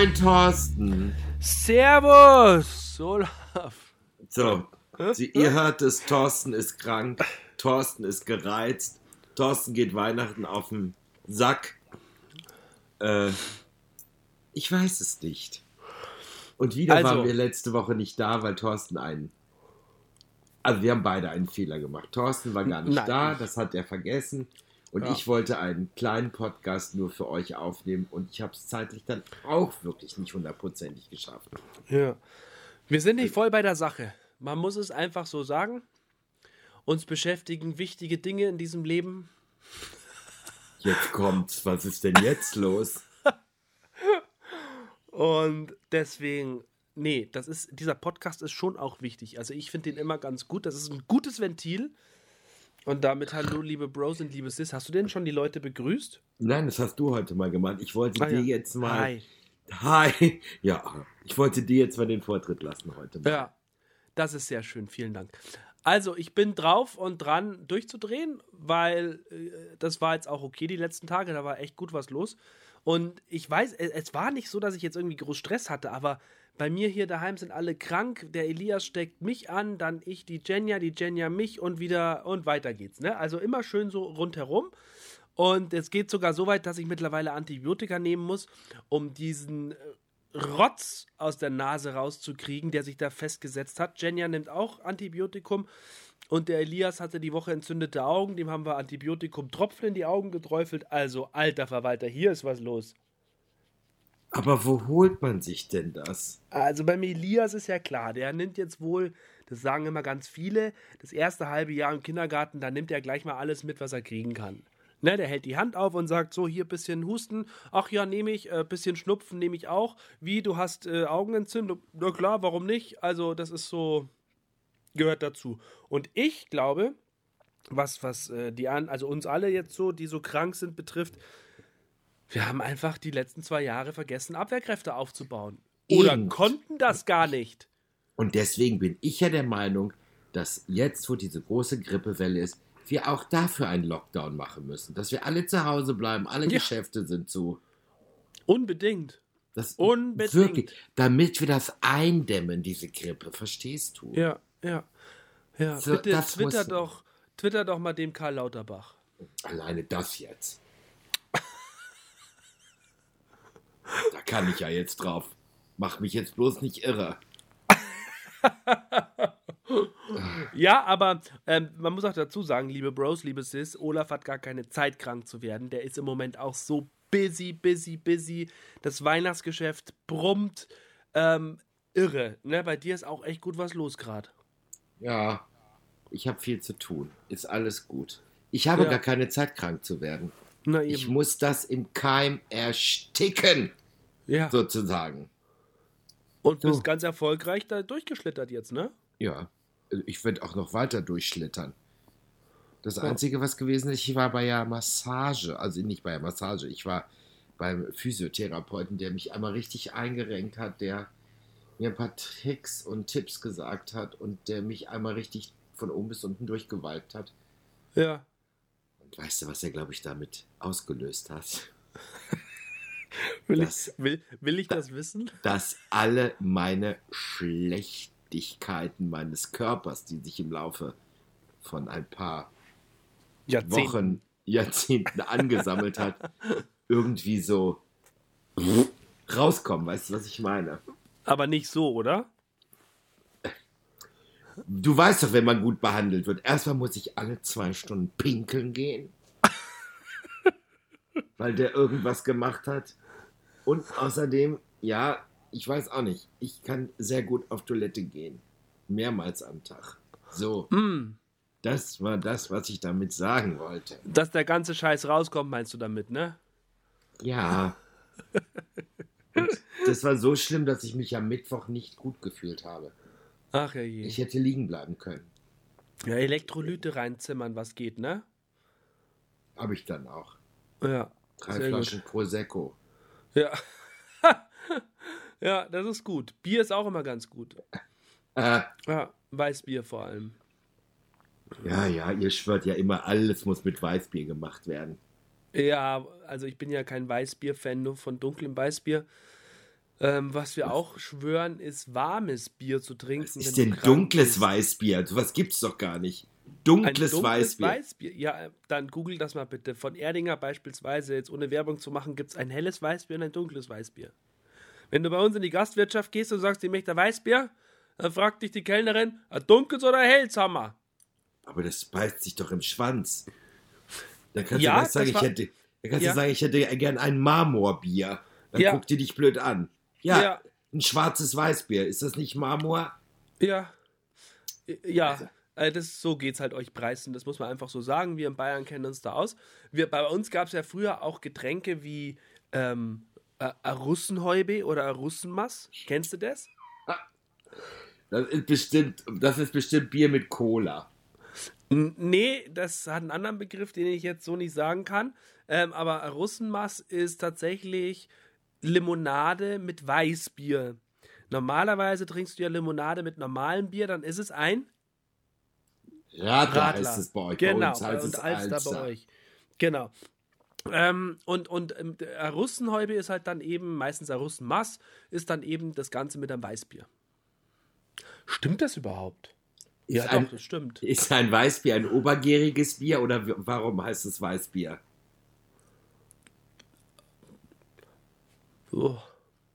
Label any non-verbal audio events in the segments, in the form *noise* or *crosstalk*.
Moin, Thorsten. Servus, Olaf. So, Sie, ihr hört es, Thorsten ist krank, Thorsten ist gereizt, Thorsten geht Weihnachten auf den Sack. Äh, ich weiß es nicht. Und wieder Also- waren wir letzte Woche nicht da, weil Thorsten einen. Also wir haben beide einen Fehler gemacht. Thorsten war gar nicht Nein. da, das hat er vergessen. Und Ja. ich wollte einen kleinen Podcast nur für euch aufnehmen und ich habe es zeitlich dann auch wirklich nicht hundertprozentig geschafft. Ja. Wir sind nicht voll bei der Sache. Man muss es einfach so sagen. Uns beschäftigen wichtige Dinge in diesem Leben. *laughs* Jetzt kommt's, was ist denn jetzt los? *laughs* Und deswegen, nee, das ist, dieser Podcast ist schon auch wichtig. Also ich finde den immer ganz gut. Das ist ein gutes Ventil. Und damit hallo, liebe Bros und liebe Sis. Hast du denn schon die Leute begrüßt? Nein, das hast du heute mal gemacht. Ich wollte Ah, dir ja. jetzt mal. Hi. Hi. *laughs* Ja, ich wollte dir jetzt mal den Vortritt lassen heute. Mal. Ja, das ist sehr schön. Vielen Dank. Also, ich bin drauf und dran durchzudrehen, weil äh, das war jetzt auch okay die letzten Tage. Da war echt gut was los. Und ich weiß, es war nicht so, dass ich jetzt irgendwie groß Stress hatte, aber bei mir hier daheim sind alle krank. Der Elias steckt mich an, dann ich die Jenja, die Jenja mich und wieder und weiter geht's. Ne? Also immer schön so rundherum. Und es geht sogar so weit, dass ich mittlerweile Antibiotika nehmen muss, um diesen äh, Rotz aus der Nase rauszukriegen, der sich da festgesetzt hat. Jenja nimmt auch Antibiotikum und der Elias hatte die Woche entzündete Augen, dem haben wir Antibiotikum-Tropfen in die Augen geträufelt. Also, alter Verwalter, hier ist was los. Aber wo holt man sich denn das? Also beim Elias ist ja klar, der nimmt jetzt wohl, das sagen immer ganz viele, das erste halbe Jahr im Kindergarten, da nimmt er gleich mal alles mit, was er kriegen kann. Ne, der hält die Hand auf und sagt so, hier bisschen Husten, ach ja, nehme ich, äh, bisschen Schnupfen nehme ich auch. Wie, du hast äh, Augenentzündung? Na klar, warum nicht? Also das ist so, gehört dazu. Und ich glaube, was, was äh, die an, also uns alle jetzt so, die so krank sind, betrifft, wir haben einfach die letzten zwei Jahre vergessen, Abwehrkräfte aufzubauen. Oder Eben. konnten das gar nicht. Und deswegen bin ich ja der Meinung, dass jetzt, wo diese große Grippewelle ist, wir auch dafür einen Lockdown machen müssen. Dass wir alle zu Hause bleiben, alle Ja. Geschäfte sind zu. Unbedingt. Das Unbedingt. Wirklich, damit wir das eindämmen, diese Grippe, verstehst du? Ja, ja. Ja, So, bitte das twitter doch, twitter doch mal dem Karl Lauterbach. Alleine das jetzt. Da kann ich ja jetzt drauf. Mach mich jetzt bloß nicht irre. *laughs* Ja, aber ähm, man muss auch dazu sagen, liebe Bros, liebe Sis, Olaf hat gar keine Zeit, krank zu werden. Der ist im Moment auch so busy, busy, busy. Das Weihnachtsgeschäft brummt. Ähm, irre. Ne? Bei dir ist auch echt gut was los gerade. Ja, ich habe viel zu tun. Ist alles gut. Ich habe Ja. gar keine Zeit, krank zu werden. Ich muss das im Keim ersticken, Ja. sozusagen. Und bist so. ganz erfolgreich da durchgeschlittert jetzt, ne? Ja, ich werde auch noch weiter durchschlittern. Das Ja. Einzige, was gewesen ist, ich war bei der Massage, also nicht bei der Massage, ich war beim Physiotherapeuten, der mich einmal richtig eingerenkt hat, der mir ein paar Tricks und Tipps gesagt hat und der mich einmal richtig von oben bis unten durchgewalkt hat. Ja. Und weißt du, was er, glaube ich, damit ausgelöst hat? *laughs* Will, Das- ich, will, will ich das wissen? Dass alle meine Schlechtigkeiten meines Körpers, die sich im Laufe von ein paar Jahrzehnten. Wochen, Jahrzehnten angesammelt hat, *laughs* irgendwie so rauskommen. Weißt du, was ich meine? Aber nicht so, oder? Du weißt doch, wenn man gut behandelt wird. Erstmal muss ich alle zwei Stunden pinkeln gehen, *laughs* weil der irgendwas gemacht hat. Und außerdem, ja, ich weiß auch nicht, ich kann sehr gut auf Toilette gehen. Mehrmals am Tag. So, Mm, das war das, was ich damit sagen wollte. dass der ganze Scheiß rauskommt, meinst du damit, ne? Ja. Das war so schlimm, dass ich mich am Mittwoch nicht gut gefühlt habe. Ach ja je. Ich hätte liegen bleiben können. Ja, Elektrolyte reinzimmern, was geht, ne? Habe ich dann auch. Ja. Drei Flaschen Prosecco. Ja. *laughs* ja, das ist gut. Bier ist auch immer ganz gut. Äh, Ja, Weißbier vor allem. ja, ja, ihr schwört ja immer, alles muss mit Weißbier gemacht werden. Ja, also ich bin ja kein Weißbier-Fan, nur von dunklem Weißbier. Ähm, was wir auch schwören, ist warmes Bier zu trinken. Was ist denn dunkles bist. Weißbier? Was gibt's doch gar nicht. Dunkles, dunkles Weißbier. Weißbier. Ja, äh, dann google das mal bitte. Von Erdinger beispielsweise, jetzt ohne Werbung zu machen, gibt es ein helles Weißbier und ein dunkles Weißbier. Wenn du bei uns in die Gastwirtschaft gehst und sagst, ich möchte Weißbier, dann fragt dich die Kellnerin, ein dunkles oder helles haben wir. Aber das beißt sich doch im Schwanz. Dann kannst ja, du sagen, ich hätte, dann kannst ja. du sagen, ich hätte gern ein Marmorbier. Dann ja. guckt die dich blöd an. Ja, ja, ein schwarzes Weißbier. Ist das nicht Marmor? Ja. Ja. Also. Äh, das, so es halt euch preisen. Das muss man einfach so sagen. Wir in Bayern kennen uns da aus. Wir, bei uns gab es ja früher auch Getränke wie ähm, Russenhäube oder Russenmass. Kennst du das? Das ist bestimmt, das ist bestimmt Bier mit Cola. Nee, das hat einen anderen Begriff, den ich jetzt so nicht sagen kann. Ähm, aber Russenmass ist tatsächlich Limonade mit Weißbier. Normalerweise trinkst du ja Limonade mit normalem Bier, dann ist es ein Radler, Radler. ist es bei euch. Genau, bei uns heißt und Alster, Alster bei euch. Genau. Ähm, und und ähm, Russenhäube ist halt dann eben, meistens Russenmass, ist dann eben das Ganze mit einem Weißbier. Stimmt das überhaupt? Ist ja, ein, doch, das stimmt. Ist ein Weißbier ein obergäriges Bier oder warum heißt es Weißbier? Oh.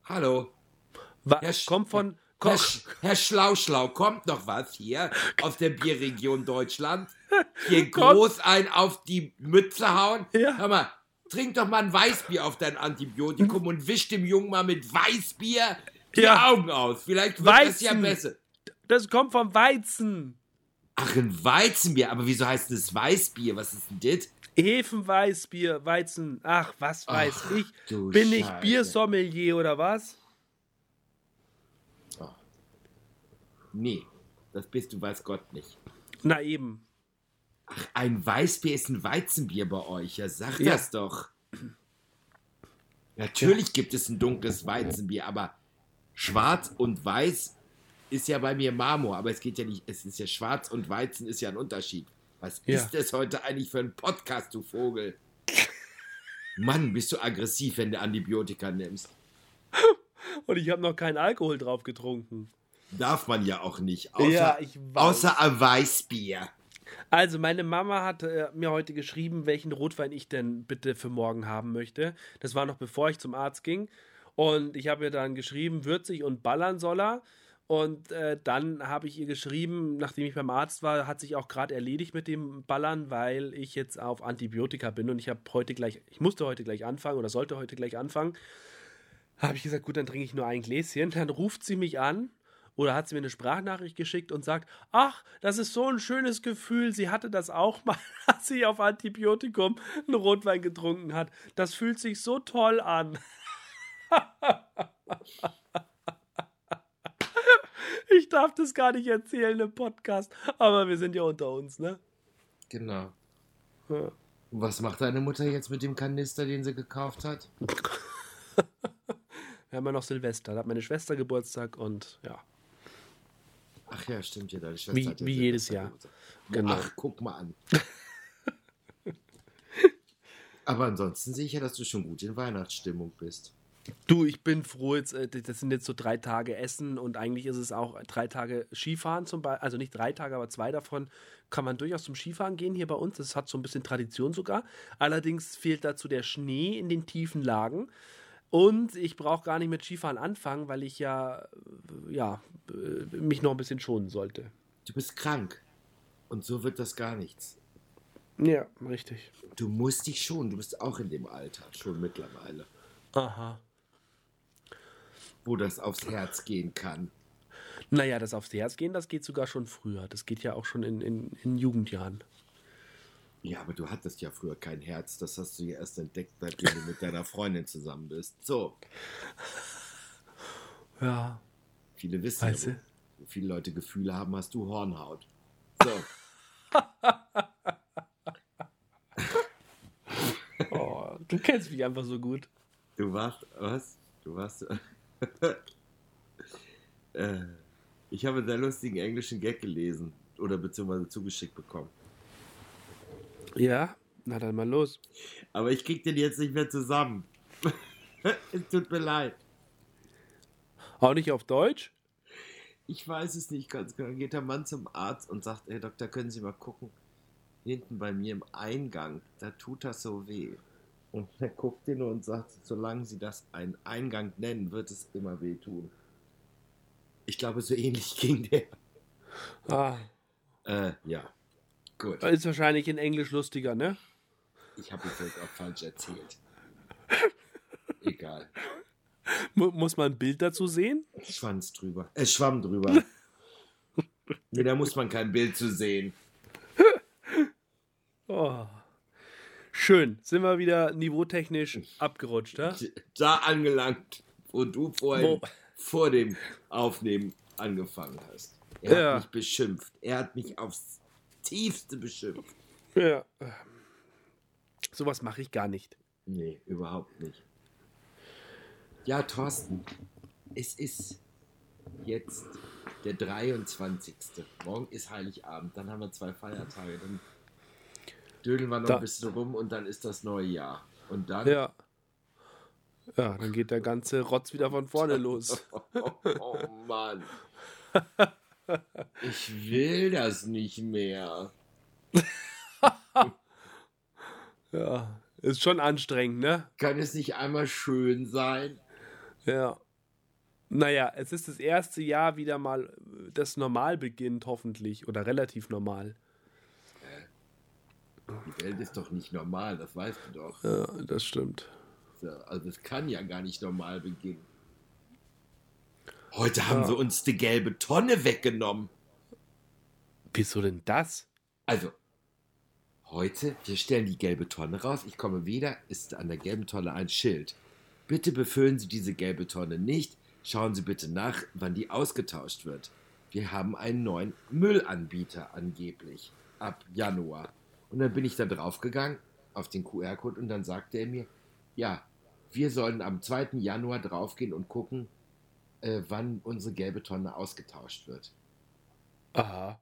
Hallo. Wa Herr kommt von. Herr, Herr Schlauschlau, kommt noch was hier aus der Bierregion Deutschland? Hier groß ein auf die Mütze hauen? Ja. Hör mal, trink doch mal ein Weißbier auf dein Antibiotikum und wisch dem Jungen mal mit Weißbier die ja. Augen aus. Vielleicht wird Weizen. das ja besser. Das kommt vom Weizen. Ach, ein Weizenbier. Aber wieso heißt das Weißbier? Was ist denn das? Hefenweißbier, Weizen. Ach, was weiß Ach, ich. Bin ich Biersommelier oder was? Nee, das bist du, weiß Gott nicht. Na eben. Ach, ein Weißbier ist ein Weizenbier bei euch. Ja, sag ja. das doch. Natürlich ja. gibt es ein dunkles Weizenbier, aber schwarz und weiß ist ja bei mir Marmor, aber es geht ja nicht, es ist ja schwarz und Weizen ist ja ein Unterschied. Was ja. ist das heute eigentlich für ein Podcast, du Vogel? Mann, bist du aggressiv, wenn du Antibiotika nimmst. *laughs* Und ich habe noch keinen Alkohol drauf getrunken. Darf man ja auch nicht. Außer, ja, ich weiß. Außer ein Weißbier. Also, meine Mama hat äh, mir heute geschrieben, welchen Rotwein ich denn bitte für morgen haben möchte. Das war noch bevor ich zum Arzt ging. Und ich habe ihr dann geschrieben, würzig und ballern soll er. Und äh, dann habe ich ihr geschrieben, nachdem ich beim Arzt war, hat sich auch gerade erledigt mit dem Ballern, weil ich jetzt auf Antibiotika bin und ich habe heute gleich, ich musste heute gleich anfangen oder sollte heute gleich anfangen. Habe ich gesagt, gut, dann trinke ich nur ein Gläschen. Dann ruft sie mich an oder hat sie mir eine Sprachnachricht geschickt und sagt, ach, das ist so ein schönes Gefühl. Sie hatte das auch mal, *laughs* als sie auf Antibiotikum einen Rotwein getrunken hat. Das fühlt sich so toll an. *laughs* Ich darf das gar nicht erzählen im Podcast, aber wir sind ja unter uns, ne? Genau. Ja. Was macht deine Mutter jetzt mit dem Kanister, den sie gekauft hat? *laughs* wir haben ja noch Silvester. Da hat meine Schwester Geburtstag und ja. Ach ja, stimmt ja, deine Schwester Wie, hat wie jedes Jahr. Genau. Ach, guck mal an. *laughs* Aber ansonsten sehe ich ja, dass du schon gut in Weihnachtsstimmung bist. Du, ich bin froh, jetzt, äh, das sind jetzt so drei Tage Essen und eigentlich ist es auch drei Tage Skifahren zum Beispiel, also nicht drei Tage, aber zwei davon kann man durchaus zum Skifahren gehen hier bei uns. Das hat so ein bisschen Tradition sogar. Allerdings fehlt dazu der Schnee in den tiefen Lagen. Und ich brauche gar nicht mit Skifahren anfangen, weil ich ja, ja äh, mich noch ein bisschen schonen sollte. Du bist krank. Und so wird das gar nichts. Ja, richtig. Du musst dich schonen. Du bist auch in dem Alter schon mittlerweile. Aha wo das aufs Herz gehen kann. Naja, das aufs Herz gehen, das geht sogar schon früher. Das geht ja auch schon in, in, in Jugendjahren. Ja, aber du hattest ja früher kein Herz. Das hast du ja erst entdeckt, seitdem du mit deiner Freundin zusammen bist. So. Ja. Viele wissen weißt ja, wo, wo viele Leute Gefühle haben, hast du Hornhaut. So. *laughs* oh, du kennst mich einfach so gut. Du warst, was? Du warst. Äh, *laughs* ich habe einen sehr lustigen englischen Gag gelesen oder beziehungsweise zugeschickt bekommen. Ja, na dann mal los. Aber ich krieg den jetzt nicht mehr zusammen. *laughs* es tut mir leid. Auch nicht auf Deutsch? Ich weiß es nicht ganz genau. Dann geht der Mann zum Arzt und sagt, Herr Doktor, können Sie mal gucken, hinten bei mir im Eingang, da tut das so weh. Und er guckt ihn und sagt, solange Sie das einen Eingang nennen, wird es immer weh tun. Ich glaube, so ähnlich *laughs* ging der. Ah, Äh, ja. Gut. ist wahrscheinlich in Englisch lustiger, ne? Ich habe es jetzt auch falsch erzählt. *laughs* Egal. Mu- Muss man ein Bild dazu sehen? Schwanz drüber. Äh, Schwamm drüber. *laughs* nee, da muss man kein Bild zu sehen. *laughs* Oh. Schön. Sind wir wieder niveautechnisch abgerutscht, ja? Da angelangt, wo du vorhin Wo- vor dem Aufnehmen angefangen hast. Er Ja. hat mich beschimpft. Er hat mich aufs tiefste beschimpft. Ja. Sowas mache ich gar nicht. Nee, überhaupt nicht. Ja, Thorsten, es ist jetzt der 23. Morgen ist Heiligabend, dann haben wir zwei Feiertage, dann dödeln wir noch Da- ein bisschen rum und dann ist das neue Jahr. Und dann, Ja. Ja, dann geht der ganze Rotz wieder von vorne los. *laughs* oh Mann, *laughs* ich will das nicht mehr. *laughs* Ja. Ist schon anstrengend, ne? Kann es nicht einmal schön sein? Ja. Naja, es ist das erste Jahr wieder mal, das normal beginnt, hoffentlich. Oder relativ normal. Die Welt ist doch nicht normal, das weißt du doch. Ja, das stimmt. So, Also es kann ja gar nicht normal beginnen. Heute haben Ja. sie uns die gelbe Tonne weggenommen. Wieso denn das? Also, heute, wir stellen die gelbe Tonne raus. Ich komme wieder, ist an der gelben Tonne ein Schild. Bitte befüllen Sie diese gelbe Tonne nicht. Schauen Sie bitte nach, wann die ausgetauscht wird. Wir haben einen neuen Müllanbieter angeblich ab Januar. Und dann bin ich da draufgegangen auf den QR-Code und dann sagte er mir, ja, wir sollen am 2. Januar draufgehen und gucken, äh, wann unsere gelbe Tonne ausgetauscht wird. Aha.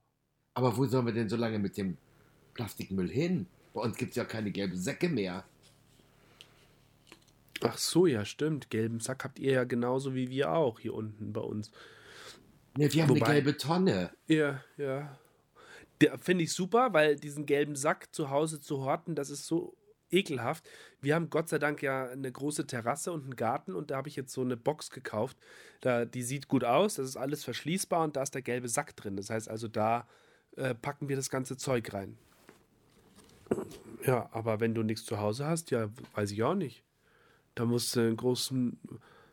Aber wo sollen wir denn so lange mit dem Plastikmüll hin? Bei uns gibt es ja keine gelben Säcke mehr. Ach so, ja, stimmt. Gelben Sack habt ihr ja genauso wie wir auch hier unten bei uns. Ne, wir haben Wobei- eine gelbe Tonne. Ja, ja. Der finde ich super, weil diesen gelben Sack zu Hause zu horten, das ist so ekelhaft. Wir haben Gott sei Dank ja eine große Terrasse und einen Garten und da habe ich jetzt so eine Box gekauft. Da, die sieht gut aus, das ist alles verschließbar und da ist der gelbe Sack drin. Das heißt also, da äh, packen wir das ganze Zeug rein. Ja, aber wenn du nichts zu Hause hast, ja, weiß ich auch nicht. Da musst du einen großen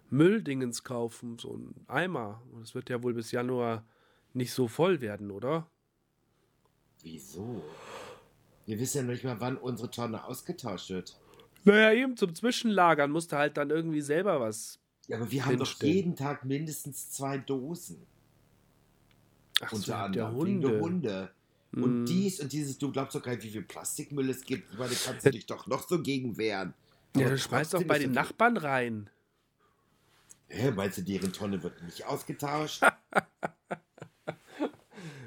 Mülldingens kaufen, so einen Eimer. Und es wird ja wohl bis Januar nicht so voll werden, oder? Wieso? Wir wissen ja nicht mal, wann unsere Tonne ausgetauscht wird. Naja, eben zum Zwischenlagern musst du halt dann irgendwie selber was. Ja, aber wir haben doch jeden Tag mindestens zwei Dosen. Ach unter so, anderem. Wegen der Hunde. Hunde. Und Mm. dies und dieses, du glaubst doch gar nicht, wie viel Plastikmüll es gibt. Ich meine, kannst du dich doch noch so gegen wehren. Ja, dann schmeißt doch bei den Nachbarn rein. Hä, meinst du, deren Tonne wird nicht ausgetauscht? *laughs*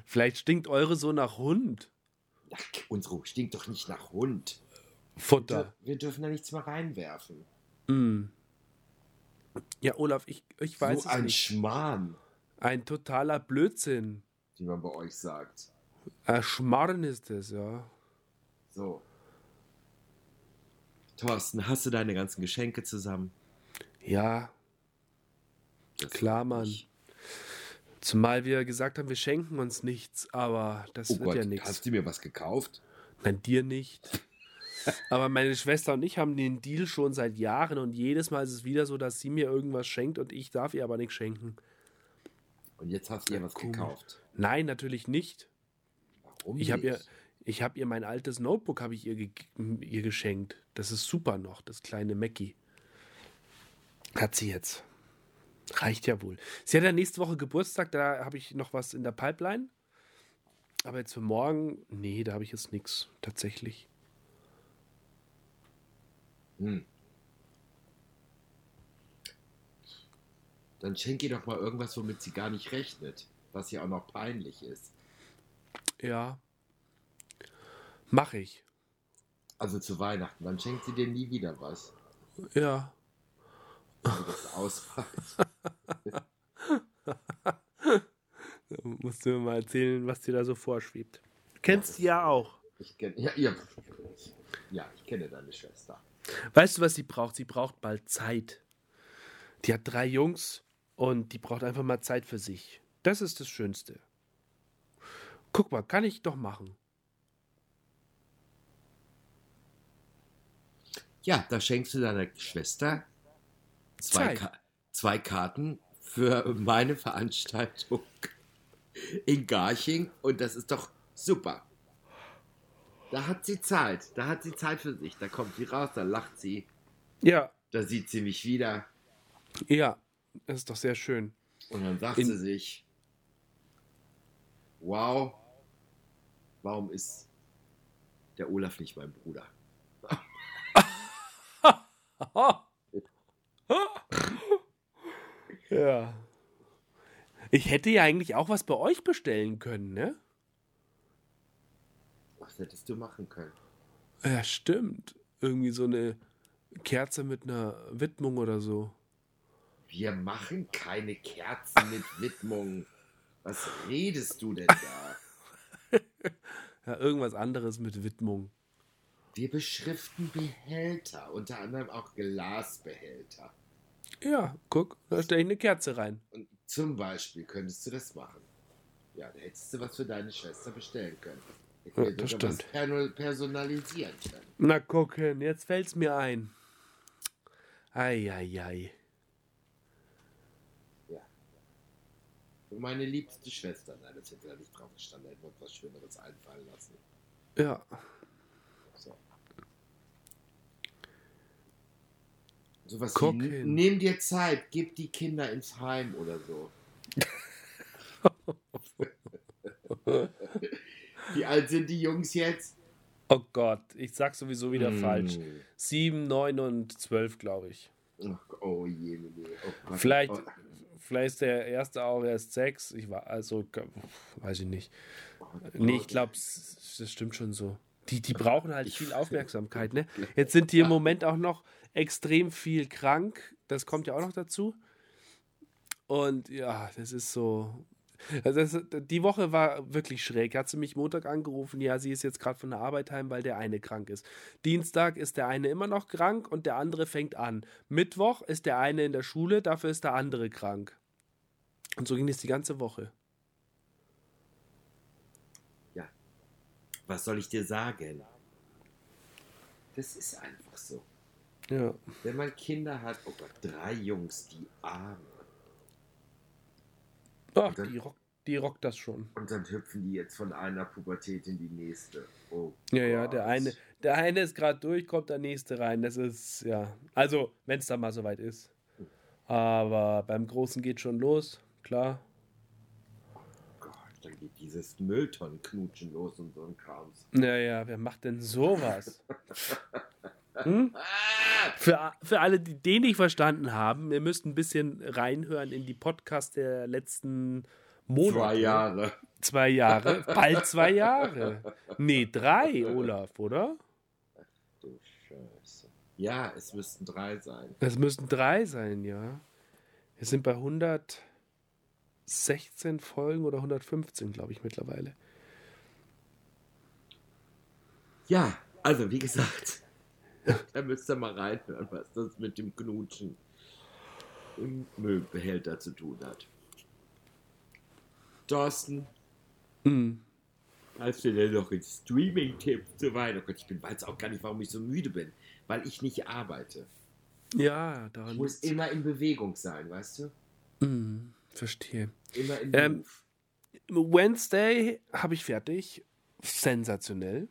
Vielleicht stinkt eure so nach Hund. Ach, unsere stinkt doch nicht nach Hund. Futter. Wir dürfen da nichts mehr reinwerfen. Mm. Ja, Olaf, ich, ich weiß so es ein nicht. Schmarrn, Ein totaler Blödsinn. wie man bei euch sagt. Ein Schmarrn ist es, ja. So. Thorsten, hast du deine ganzen Geschenke zusammen? Ja, Das Klar, Mann. zumal wir gesagt haben, wir schenken uns nichts, aber das Oh wird Gott, ja nichts. hast du mir was gekauft? Nein, dir nicht. Aber meine Schwester und ich haben den Deal schon seit Jahren und jedes Mal ist es wieder so, dass sie mir irgendwas schenkt und ich darf ihr aber nichts schenken. Und jetzt hast du ihr was Komisch. gekauft. Nein, natürlich nicht. Warum Ich habe ihr, nicht? ich habe ihr mein altes Notebook habe ich ihr, ge ihr geschenkt. Das ist super noch, das kleine Mackie. Hat sie jetzt. Reicht ja wohl. Sie hat ja nächste Woche Geburtstag, da habe ich noch was in der Pipeline. Aber jetzt für morgen, nee, da habe ich jetzt nichts, tatsächlich. Hm. Dann schenk ihr doch mal irgendwas, womit sie gar nicht rechnet. Was ja auch noch peinlich ist. Ja. Mach ich. Also zu Weihnachten. Dann schenkt sie dir nie wieder was. Ja. Du das. *laughs* *laughs* Musst du mir mal erzählen, was dir da so vorschwebt. Du kennst die ja auch. Ich kenn, ja, ja, ja, ich kenne deine Schwester. Weißt du, was sie braucht? Sie braucht bald Zeit. Die hat drei Jungs und die braucht einfach mal Zeit für sich. Das ist das Schönste. Guck mal, kann ich doch machen. Ja, da schenkst du deiner Schwester zwei. Ka zwei Karten für meine Veranstaltung in Garching und das ist doch super. Da hat sie Zeit, da hat sie Zeit für sich, da kommt sie raus, da lacht sie, Ja, da sieht sie mich wieder ja, das ist doch sehr schön. und dann sagt In- sie sich, wow, warum ist der Olaf nicht mein Bruder? *laughs* ja. Ich hätte ja eigentlich auch was bei euch bestellen können, ne? Was hättest du machen können? Ja, stimmt. Irgendwie so eine Kerze mit einer Widmung oder so. Wir machen keine Kerzen mit Widmung. Was redest du denn da? *laughs* Ja, irgendwas anderes mit Widmung. Wir beschriften Behälter, unter anderem auch Glasbehälter. Ja, guck, da stelle ich eine Kerze rein. Und zum Beispiel könntest du das machen. Ja, da hättest du was für deine Schwester bestellen können. Ja, das was stimmt. personalisieren. Na gucken, jetzt fällt's mir ein. Eieiei. Für meine liebste Schwester. Nein, das hätte da nicht drauf gestanden. Wir uns was Schöneres einfallen lassen. Ja, So. Sowas Guck wie, hin. nimm dir Zeit, gib die Kinder ins Heim oder so. *laughs* Wie alt sind die Jungs jetzt? oh Gott, ich sag sowieso wieder Hm. falsch. Sieben, neun und zwölf, glaube ich. Ach, oh je. Oh. Vielleicht, Oh, vielleicht ist der erste auch erst sechs. Ich war, also, weiß ich nicht. oh, Nee, ich glaube, das stimmt schon so. Die, die brauchen halt viel Aufmerksamkeit, ne? *laughs* Jetzt sind die im Moment auch noch extrem viel krank. Das kommt ja auch noch dazu. Und ja, das ist so. Also das, die Woche war wirklich schräg. Hat sie mich Montag angerufen, ja, sie ist jetzt gerade von der Arbeit heim, weil der eine krank ist. Dienstag ist der eine immer noch krank und der andere fängt an. Mittwoch ist der eine in der Schule, dafür ist der andere krank. Und so ging es die ganze Woche. Was soll ich dir sagen? Das ist einfach so. Ja. Wenn man Kinder hat, oh Gott, drei Jungs, die Arme. Ach, dann- die, rock, die rockt das schon. Und dann hüpfen die jetzt von einer Pubertät in die nächste. Oh Ja, ja, Gott. der eine, der eine ist gerade durch, kommt der nächste rein. Das ist, ja. Also, wenn es dann mal soweit ist. Aber beim Großen geht schon los, klar. Gott, dann geht dieses Mülltonnenknutschen los und so ein Krams. Naja, wer macht denn sowas? *laughs* Hm? *laughs* Für, für alle, die den nicht verstanden haben, ihr müsst ein bisschen reinhören in die Podcasts der letzten Monate. Zwei Jahre. Zwei Jahre. *laughs* Bald zwei Jahre. Nee, drei, Olaf, oder? Du Scheiße. Ja, es müssten drei sein. Es müssten drei sein, ja. Wir sind bei 116 Folgen oder 115, glaube ich, mittlerweile. Ja, also wie gesagt, da müsst ihr mal reinhören, was das mit dem Knutschen im Müllbehälter zu tun hat. Thorsten, Hm. hast du denn noch einen Streaming-Tipp zu Gott, ich bin, weiß auch gar nicht, warum ich so müde bin, weil ich nicht arbeite. Ja, Ich daran muss immer in Bewegung sein, weißt du? Hm, verstehe. Immer im Ähm. Wednesday habe ich fertig. Sensationell.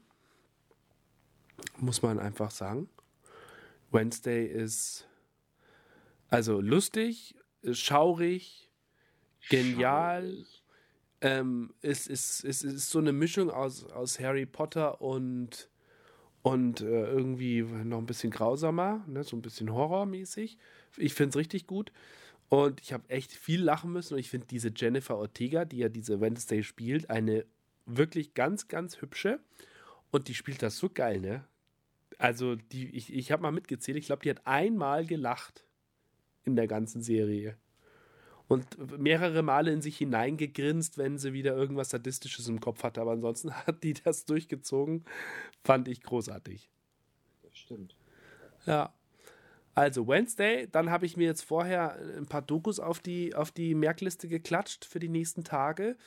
Muss man einfach sagen. Wednesday ist also lustig, schaurig, genial. Ähm, es, ist, es ist so eine Mischung aus, aus Harry Potter und, und äh, irgendwie noch ein bisschen grausamer, ne? so ein bisschen horrormäßig. Ich finde es richtig gut. Und ich habe echt viel lachen müssen. Und ich finde diese Jennifer Ortega, die ja diese Wednesday spielt, eine wirklich ganz, ganz hübsche. Und die spielt das so geil, ne? Also, die, ich, ich habe mal mitgezählt, ich glaube, die hat einmal gelacht in der ganzen Serie. und mehrere Male in sich hineingegrinst, wenn sie wieder irgendwas Sadistisches im Kopf hatte. Aber ansonsten *laughs* hat die das durchgezogen. Fand ich großartig. Das stimmt. Ja. Also Wednesday, dann habe ich mir jetzt vorher ein paar Dokus auf die, auf die Merkliste geklatscht für die nächsten Tage.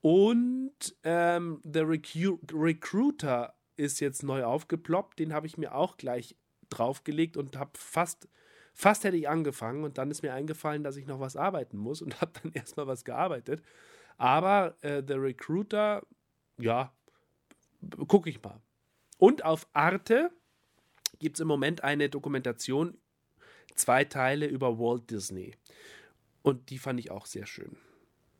Und ähm, The Recru Recruiter ist jetzt neu aufgeploppt. Den habe ich mir auch gleich draufgelegt und habe fast, fast hätte ich angefangen. Und dann ist mir eingefallen, dass ich noch was arbeiten muss und *laughs* habe dann erstmal was gearbeitet. Aber äh, The Recruiter, ja, gucke ich mal. Und auf Arte gibt es im Moment eine Dokumentation, zwei Teile über Walt Disney. Und die fand ich auch sehr schön.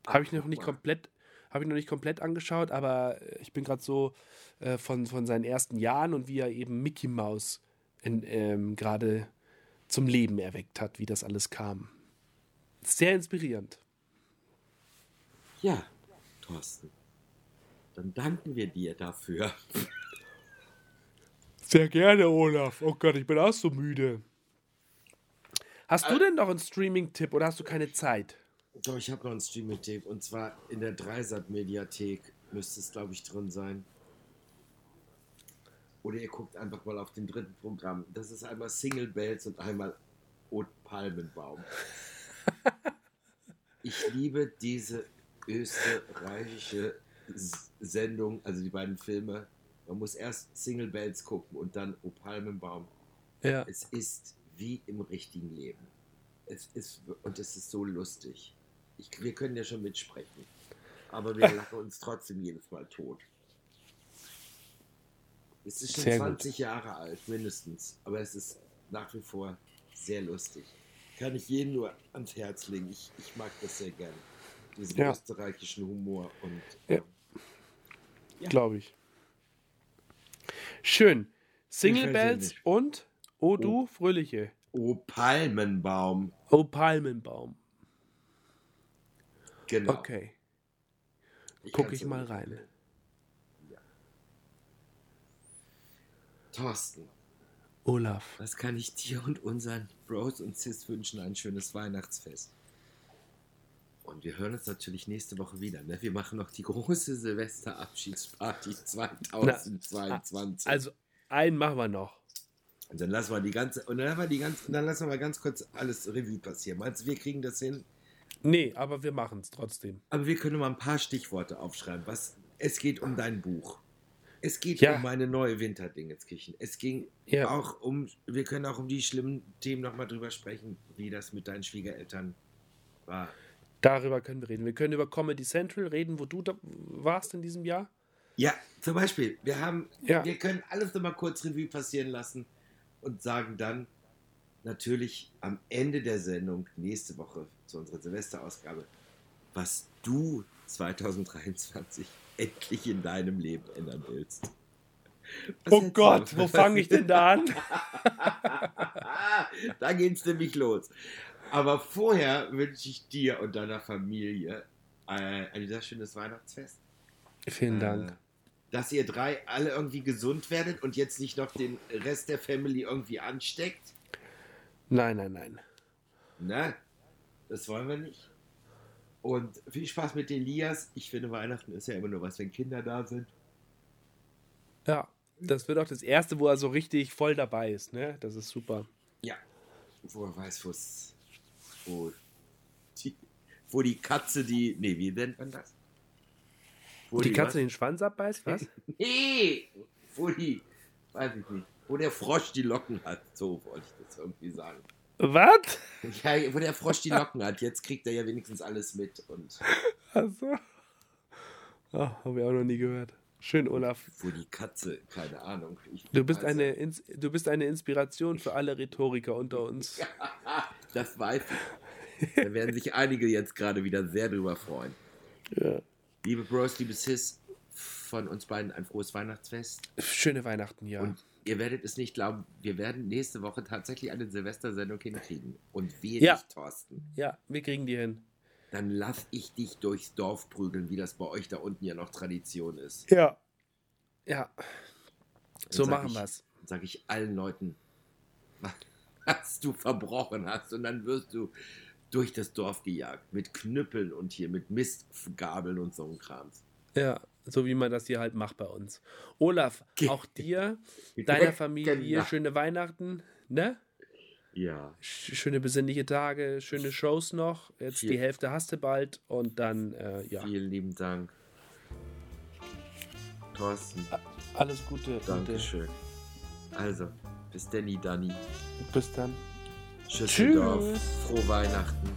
Habe ich noch nicht komplett, habe ich noch nicht komplett angeschaut, aber ich bin gerade so äh, von, von seinen ersten Jahren und wie er eben Mickey Mouse ähm, gerade zum Leben erweckt hat, wie das alles kam. Sehr inspirierend. Ja, Thorsten. Dann danken wir dir dafür. Sehr gerne, Olaf. Oh Gott, ich bin auch so müde. Hast du denn noch einen Streaming-Tipp oder hast du keine Zeit? Doch, ich habe noch einen Streaming-Tipp und zwar in der Dreisat-Mediathek müsste es, glaube ich, drin sein. Oder ihr guckt einfach mal auf dem dritten Programm. Das ist einmal Single Bells und einmal Oat Palmenbaum. *laughs* ich liebe diese österreichische Sendung, also die beiden Filme. Man muss erst Single Bells gucken und dann O Palmenbaum. Ja. Es ist wie im richtigen Leben. Es ist, und es ist so lustig. Ich, wir können ja schon mitsprechen. Aber wir *laughs* lachen uns trotzdem jedes Mal tot. Es ist schon Sehr 20 Jahre alt, mindestens. Aber es ist nach wie vor sehr lustig. Kann ich jedem nur ans Herz legen. Ich, ich mag das sehr gern. Diesen Ja. österreichischen Humor. Und Ja. ähm, Ja. Glaube ich. Schön. Single Bells und O du Fröhliche. O Palmenbaum. O Palmenbaum. Genau. Okay. Ich Guck kann's ich mal rein. Ja. Thorsten, Olaf. was kann ich dir und unseren Bros und Sis wünschen? Ein schönes Weihnachtsfest. Und wir hören uns natürlich nächste Woche wieder. Ne? Wir machen noch die große Silvesterabschiedsparty 2022. Also, einen machen wir noch. und dann lassen wir die ganze, und dann, lassen wir die ganze, und dann lassen wir mal ganz kurz alles Revue passieren. Meinst du, wir kriegen das hin? Nee, aber wir machen es trotzdem. Aber wir können mal ein paar Stichworte aufschreiben. Was, es geht um dein Buch. Es geht Ja. um meine neue Winterdingenskirchen. Es ging Ja. auch um, wir können auch um die schlimmen Themen nochmal drüber sprechen, wie das mit deinen Schwiegereltern war. Darüber können wir reden. Wir können über Comedy Central reden, wo du da warst in diesem Jahr. Ja, zum Beispiel, wir haben, Ja. wir können alles nochmal kurz Revue passieren lassen und sagen dann natürlich am Ende der Sendung nächste Woche zu unserer Silvesterausgabe, was du 2023 *laughs* endlich in deinem Leben ändern willst. Was oh Gott, wo fange ich denn da an? *laughs* da geht's nämlich los. Aber vorher wünsche ich dir und deiner Familie äh, ein sehr schönes Weihnachtsfest. Vielen Dank. Äh, dass ihr drei alle irgendwie gesund werdet und jetzt nicht noch den Rest der Family irgendwie ansteckt. Nein, nein, nein. Ne? Das wollen wir nicht. Und viel Spaß mit Elias. Ich finde, Weihnachten ist ja immer nur was, wenn Kinder da sind. Ja, das wird auch das erste, wo er so richtig voll dabei ist, ne? Das ist super. Ja. Wo er weiß, wo's, wo die, wo die Katze die. Nee, wie nennt man das? Wo die Katze was? den Schwanz abbeißt, was? *laughs* Nee! Wo die. Weiß ich nicht. Wo der Frosch die Locken hat. So wollte ich das irgendwie sagen. was? Ja, wo der Frosch die Locken hat. Jetzt kriegt er ja wenigstens alles mit. Und Achso. Oh, haben wir auch noch nie gehört. Schön, Olaf. wo die Katze, keine Ahnung. Ich Du bist, weiß eine, Ins du bist eine Inspiration für alle Rhetoriker unter uns. *laughs* Das weiß ich. Da werden sich einige jetzt gerade wieder sehr drüber freuen. Ja. Liebe Bros, liebe Sis, von uns beiden ein frohes Weihnachtsfest. Schöne Weihnachten, ja. Und ihr werdet es nicht glauben, wir werden nächste Woche tatsächlich eine Silvestersendung hinkriegen. Und wir Ja. nicht, Thorsten. ja, wir kriegen die hin. Dann lass ich dich durchs Dorf prügeln, wie das bei euch da unten ja noch Tradition ist. Ja. Ja. So sag machen wir's. Dann sage ich allen Leuten, was du verbrochen hast. Und dann wirst du durch das Dorf gejagt. Mit Knüppeln und hier mit Mistgabeln und so ein Krams. Ja, so wie man das hier halt macht bei uns. Olaf, auch dir, deiner Familie, schöne Weihnachten, ne? Ja. Sch- Schöne besinnliche Tage, schöne Shows noch. Jetzt Viel- die Hälfte hast du bald und dann, äh, ja, Vielen lieben Dank. Thorsten, alles Gute. Gute. Dankeschön. Also, bis Danny, Danny. Bis dann. Schüsseldorf. Tschüss. Frohe Weihnachten.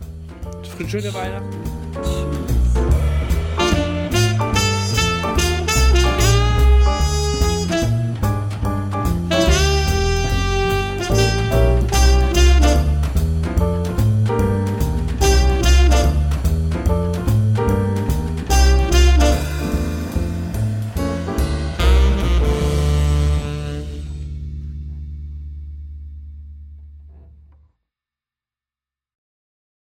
Schöne Weihnachten. Tschüss.